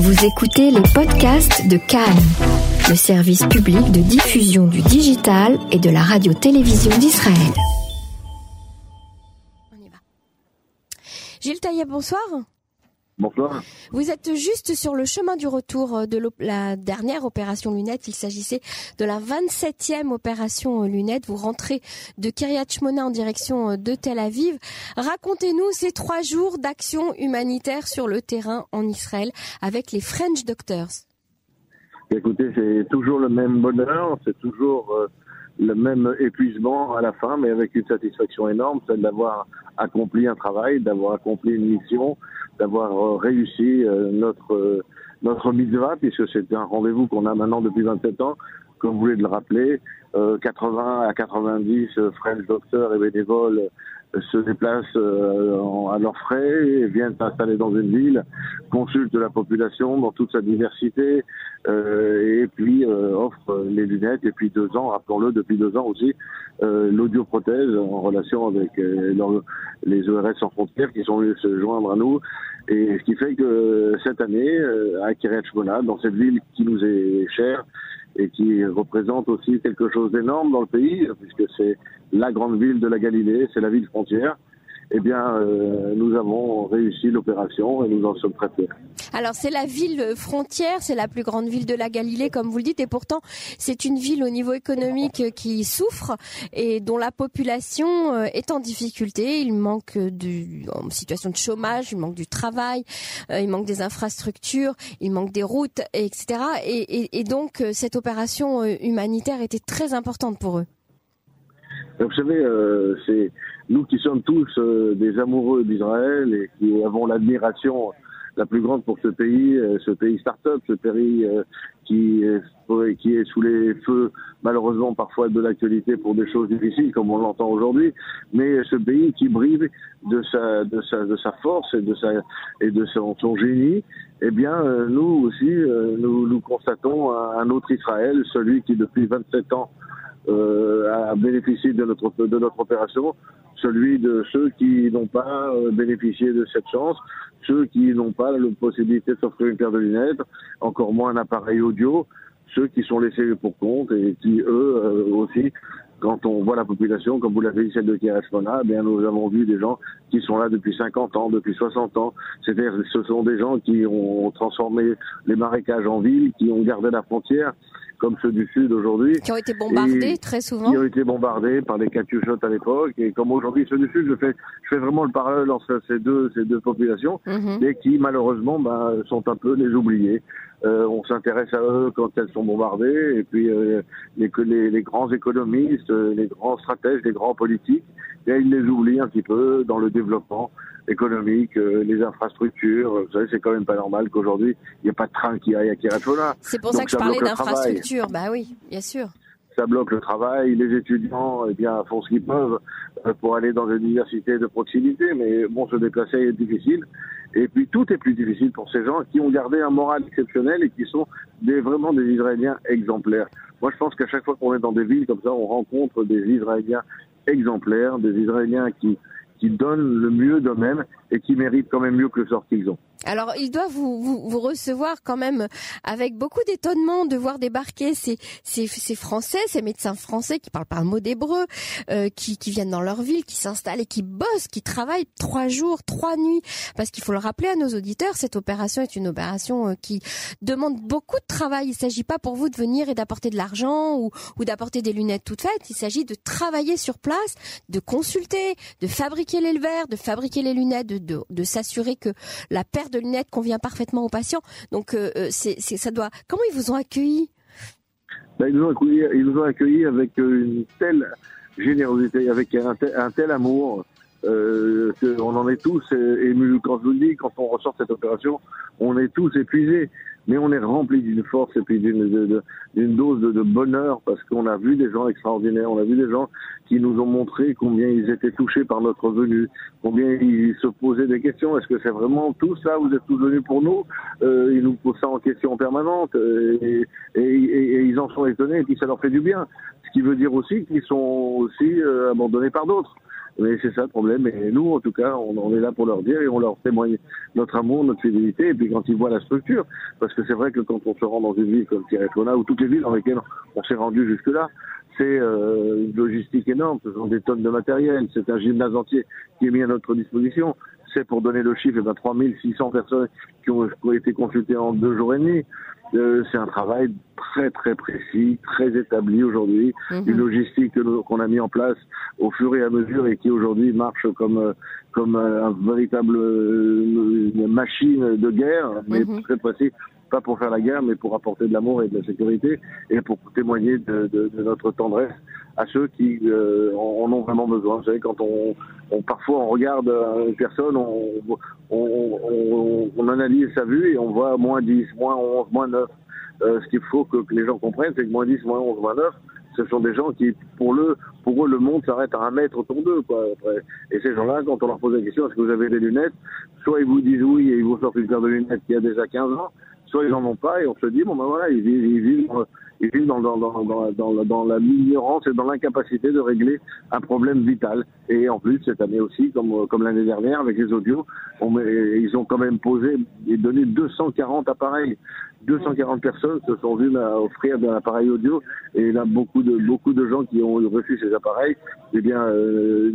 Vous écoutez les podcasts de Cannes, le service public de diffusion du digital et de la radio-télévision d'Israël. On y va. Gilles Taillet, bonsoir. Bonsoir. Vous êtes juste sur le chemin du retour de la dernière opération lunette. Il s'agissait de la 27e opération lunette. Vous rentrez de Kiryat Shmona en direction de Tel Aviv. Racontez-nous ces trois jours d'action humanitaire sur le terrain en Israël avec les French Doctors. Écoutez, c'est toujours le même bonheur, c'est toujours euh, le même épuisement à la fin, mais avec une satisfaction énorme, celle d'avoir accompli un travail, d'avoir accompli une mission, d'avoir euh, réussi euh, notre euh, notre mitzvah, puisque c'est un rendez-vous qu'on a maintenant depuis 27 ans, comme vous voulez le rappeler. 80 à 90 French docteurs et bénévoles se déplacent à leurs frais viennent s'installer dans une ville, consultent la population dans toute sa diversité et puis offrent les lunettes. Et puis deux ans, rappelons-le, depuis deux ans aussi, l'audioprothèse en relation avec les ORS sans frontières qui sont venus se joindre à nous et ce qui fait que cette année, euh, à Kiryat Shmona, dans cette ville qui nous est chère et qui représente aussi quelque chose d'énorme dans le pays, puisque c'est la grande ville de la Galilée, c'est la ville frontière, eh bien, euh, nous avons réussi l'opération et nous en sommes très fiers. Alors, c'est la ville frontière, c'est la plus grande ville de la Galilée, comme vous le dites, et pourtant, c'est une ville au niveau économique qui souffre et dont la population euh, est en difficulté. Il manque du, en situation de chômage, il manque du travail, euh, il manque des infrastructures, il manque des routes, etc. Et, et, et donc, cette opération humanitaire était très importante pour eux. Vous savez, euh, c'est nous qui sommes tous euh, des amoureux d'Israël et qui avons l'admiration la plus grande pour ce pays, euh, ce pays start-up, ce pays qui, est, qui est sous les feux malheureusement parfois de l'actualité pour des choses difficiles comme on l'entend aujourd'hui, mais ce pays qui brille de sa, de sa, de sa force et de, sa, et de son, génie, eh bien nous aussi, nous, nous constatons un autre Israël, celui qui depuis 27 ans euh, à bénéficier de notre, de notre opération, celui de ceux qui n'ont pas euh, bénéficié de cette chance, ceux qui n'ont pas la possibilité de s'offrir une paire de lunettes, encore moins un appareil audio, ceux qui sont laissés pour compte et qui, eux euh, aussi, quand on voit la population, comme vous l'avez dit, celle de Kirachmona, eh bien nous avons vu des gens qui sont là depuis 50 ans, depuis 60 ans. C'est-à-dire ce sont des gens qui ont transformé les marécages en ville, qui ont gardé la frontière, comme ceux du Sud aujourd'hui. Qui ont été bombardés très souvent. Qui ont été bombardés par les Katyushot à l'époque. Et comme aujourd'hui ceux du Sud, je fais, je fais vraiment le parallèle entre ces deux, ces deux populations, et qui malheureusement bah, sont un peu les oubliés. Euh, on s'intéresse à eux quand elles sont bombardées, et puis euh, les, les, les, grands économistes, euh, les grands stratèges, les grands politiques, et ils les oublient un petit peu dans le développement économique, euh, les infrastructures. Vous savez, c'est quand même pas normal qu'aujourd'hui, il n'y ait pas de train qui aille à Kirachona. C'est pour ça que je parlais d'infrastructure. Bah oui, bien sûr. Ça bloque le travail. Les étudiants, eh bien, font ce qu'ils peuvent euh, pour aller dans une université de proximité, mais bon, se déplacer est difficile. Et puis tout est plus difficile pour ces gens qui ont gardé un moral exceptionnel et qui sont des, vraiment des Israéliens exemplaires. Moi, je pense qu'à chaque fois qu'on est dans des villes comme ça, on rencontre des Israéliens exemplaires, des Israéliens qui, qui donnent le mieux d'eux-mêmes et qui méritent quand même mieux que le sort qu'ils ont. Alors, il doit vous, vous, vous, recevoir quand même avec beaucoup d'étonnement de voir débarquer ces, ces, ces, Français, ces médecins français qui parlent pas un mot d'hébreu, euh, qui, qui viennent dans leur ville, qui s'installent et qui bossent, qui travaillent trois jours, trois nuits. Parce qu'il faut le rappeler à nos auditeurs, cette opération est une opération euh, qui demande beaucoup de travail. Il s'agit pas pour vous de venir et d'apporter de l'argent ou, ou d'apporter des lunettes toutes faites. Il s'agit de travailler sur place, de consulter, de fabriquer les verres, de fabriquer les lunettes, de, de, de s'assurer que la perte de lunettes convient parfaitement aux patients. Donc, euh, euh, c'est, ça doit. Comment ils vous ont accueilli ben, ils, nous ont accueillis, ils nous ont accueillis avec euh, une telle générosité, avec un tel, amour. Euh, on en est tous émus. Quand je vous le dis, quand on ressort cette opération, on est tous épuisés mais on est rempli d'une force et puis d'une dose de, bonheur parce qu'on a vu des gens extraordinaires, on a vu des gens qui nous ont montré combien ils étaient touchés par notre venue, combien ils se posaient des questions. Est-ce que c'est vraiment tout ça Vous êtes tous venus pour nous euh, Ils nous posent ça en question permanente et, et, ils en sont étonnés et puis ça leur fait du bien. Ce qui veut dire aussi qu'ils sont aussi euh, abandonnés par d'autres. Mais c'est ça le problème. Et nous, en tout cas, on, est là pour leur dire et on leur témoigne notre amour, notre fidélité. Et puis quand ils voient la structure, parce que c'est vrai que quand on se rend dans une ville comme Tirefona ou toutes les villes dans lesquelles on s'est rendu jusque-là, c'est euh, une logistique énorme. Ce sont des tonnes de matériel. C'est un gymnase entier qui est mis à notre disposition. C'est pour donner le chiffre, eh ben, 3600 personnes qui ont été consultées en deux jours et demi. Euh, c'est un travail très très précis, très établi aujourd'hui, mhm. une logistique qu'on a mis en place au fur et à mesure et qui aujourd'hui marche comme euh, comme euh, un véritable machine de guerre, mais mhm. très précis, pas pour faire la guerre, mais pour apporter de l'amour et de la sécurité et pour témoigner de, notre tendresse à ceux qui en ont vraiment besoin. Vous savez, quand on, parfois on regarde une personne, on, analyse sa vue et on voit moins 10, moins 11, moins 9. Euh, ce qu'il faut que, les gens comprennent, c'est que moins 10, moins 11, moins 9, ce sont des gens qui, pour, eux, le monde s'arrête à un mètre autour d'eux. Et ces gens-là, quand on leur pose la question, est-ce que vous avez des lunettes? Soit ils vous disent oui et ils vous sortent une paire de lunettes qui a déjà 15 ans, soit ils n'en ont pas et on se dit, bon ben voilà, ils vivent, ils vivent dans, la l'ignorance et dans l'incapacité de régler un problème vital. Et en plus, cette année aussi, comme, comme l'année dernière, avec les audios, ils ont quand même posé et donné 240 appareils. 240 personnes se sont vues offrir un appareil audio et là beaucoup de beaucoup de gens qui ont reçu ces appareils eh bien euh,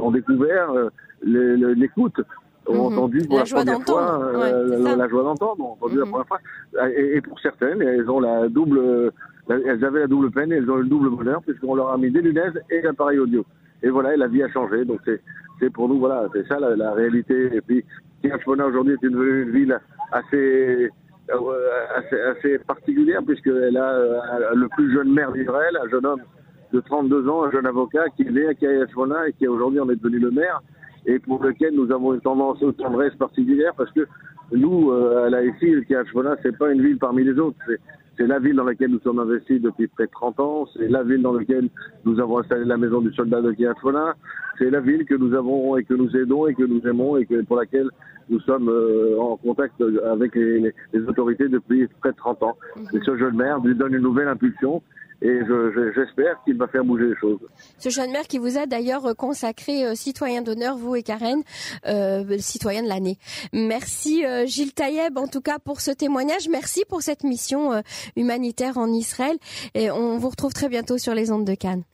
ont découvert euh, l'écoute ont mhm. entendu pour la, première fois euh, la joie d'entendre, entendu la mhm. première fois. Et, et, pour certaines, elles ont la double, elles avaient la double peine et elles ont eu le double bonheur puisqu'on leur a mis des lunettes et l'appareil audio. Et voilà, et la vie a changé. Donc c'est, c'est pour nous, voilà, c'est ça la, réalité. Et puis, Kirchmona aujourd'hui est une, une ville assez, euh, assez, assez particulière puisqu'elle a euh, le plus jeune maire d'Israël, un jeune homme de 32 ans, un jeune avocat qui est né à Kirchmona et qui aujourd'hui en est devenu le maire et pour lequel nous avons une tendance aux tendresse particulière parce que nous, euh, à la SI, ce c'est pas une ville parmi les autres. C'est la ville dans laquelle nous sommes investis depuis près de 30 ans. C'est la ville dans laquelle nous avons installé la maison du soldat de Kiachona. C'est la ville que nous avons et que nous aidons et que nous aimons et que, pour laquelle nous sommes euh, en contact avec les, les, autorités depuis près de 30 ans. Et ce jeune maire lui donne une nouvelle impulsion et j'espère qu'il va faire bouger les choses. Ce jeune maire qui vous a d'ailleurs consacré euh, citoyen d'honneur, vous et Karen, euh, citoyen de l'année. Merci euh, Gilles Taïeb en tout cas pour ce témoignage. Merci pour cette mission humanitaire en Israël. Et on vous retrouve très bientôt sur les ondes de Cannes.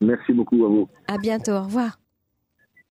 Merci beaucoup à vous. À bientôt. Au revoir.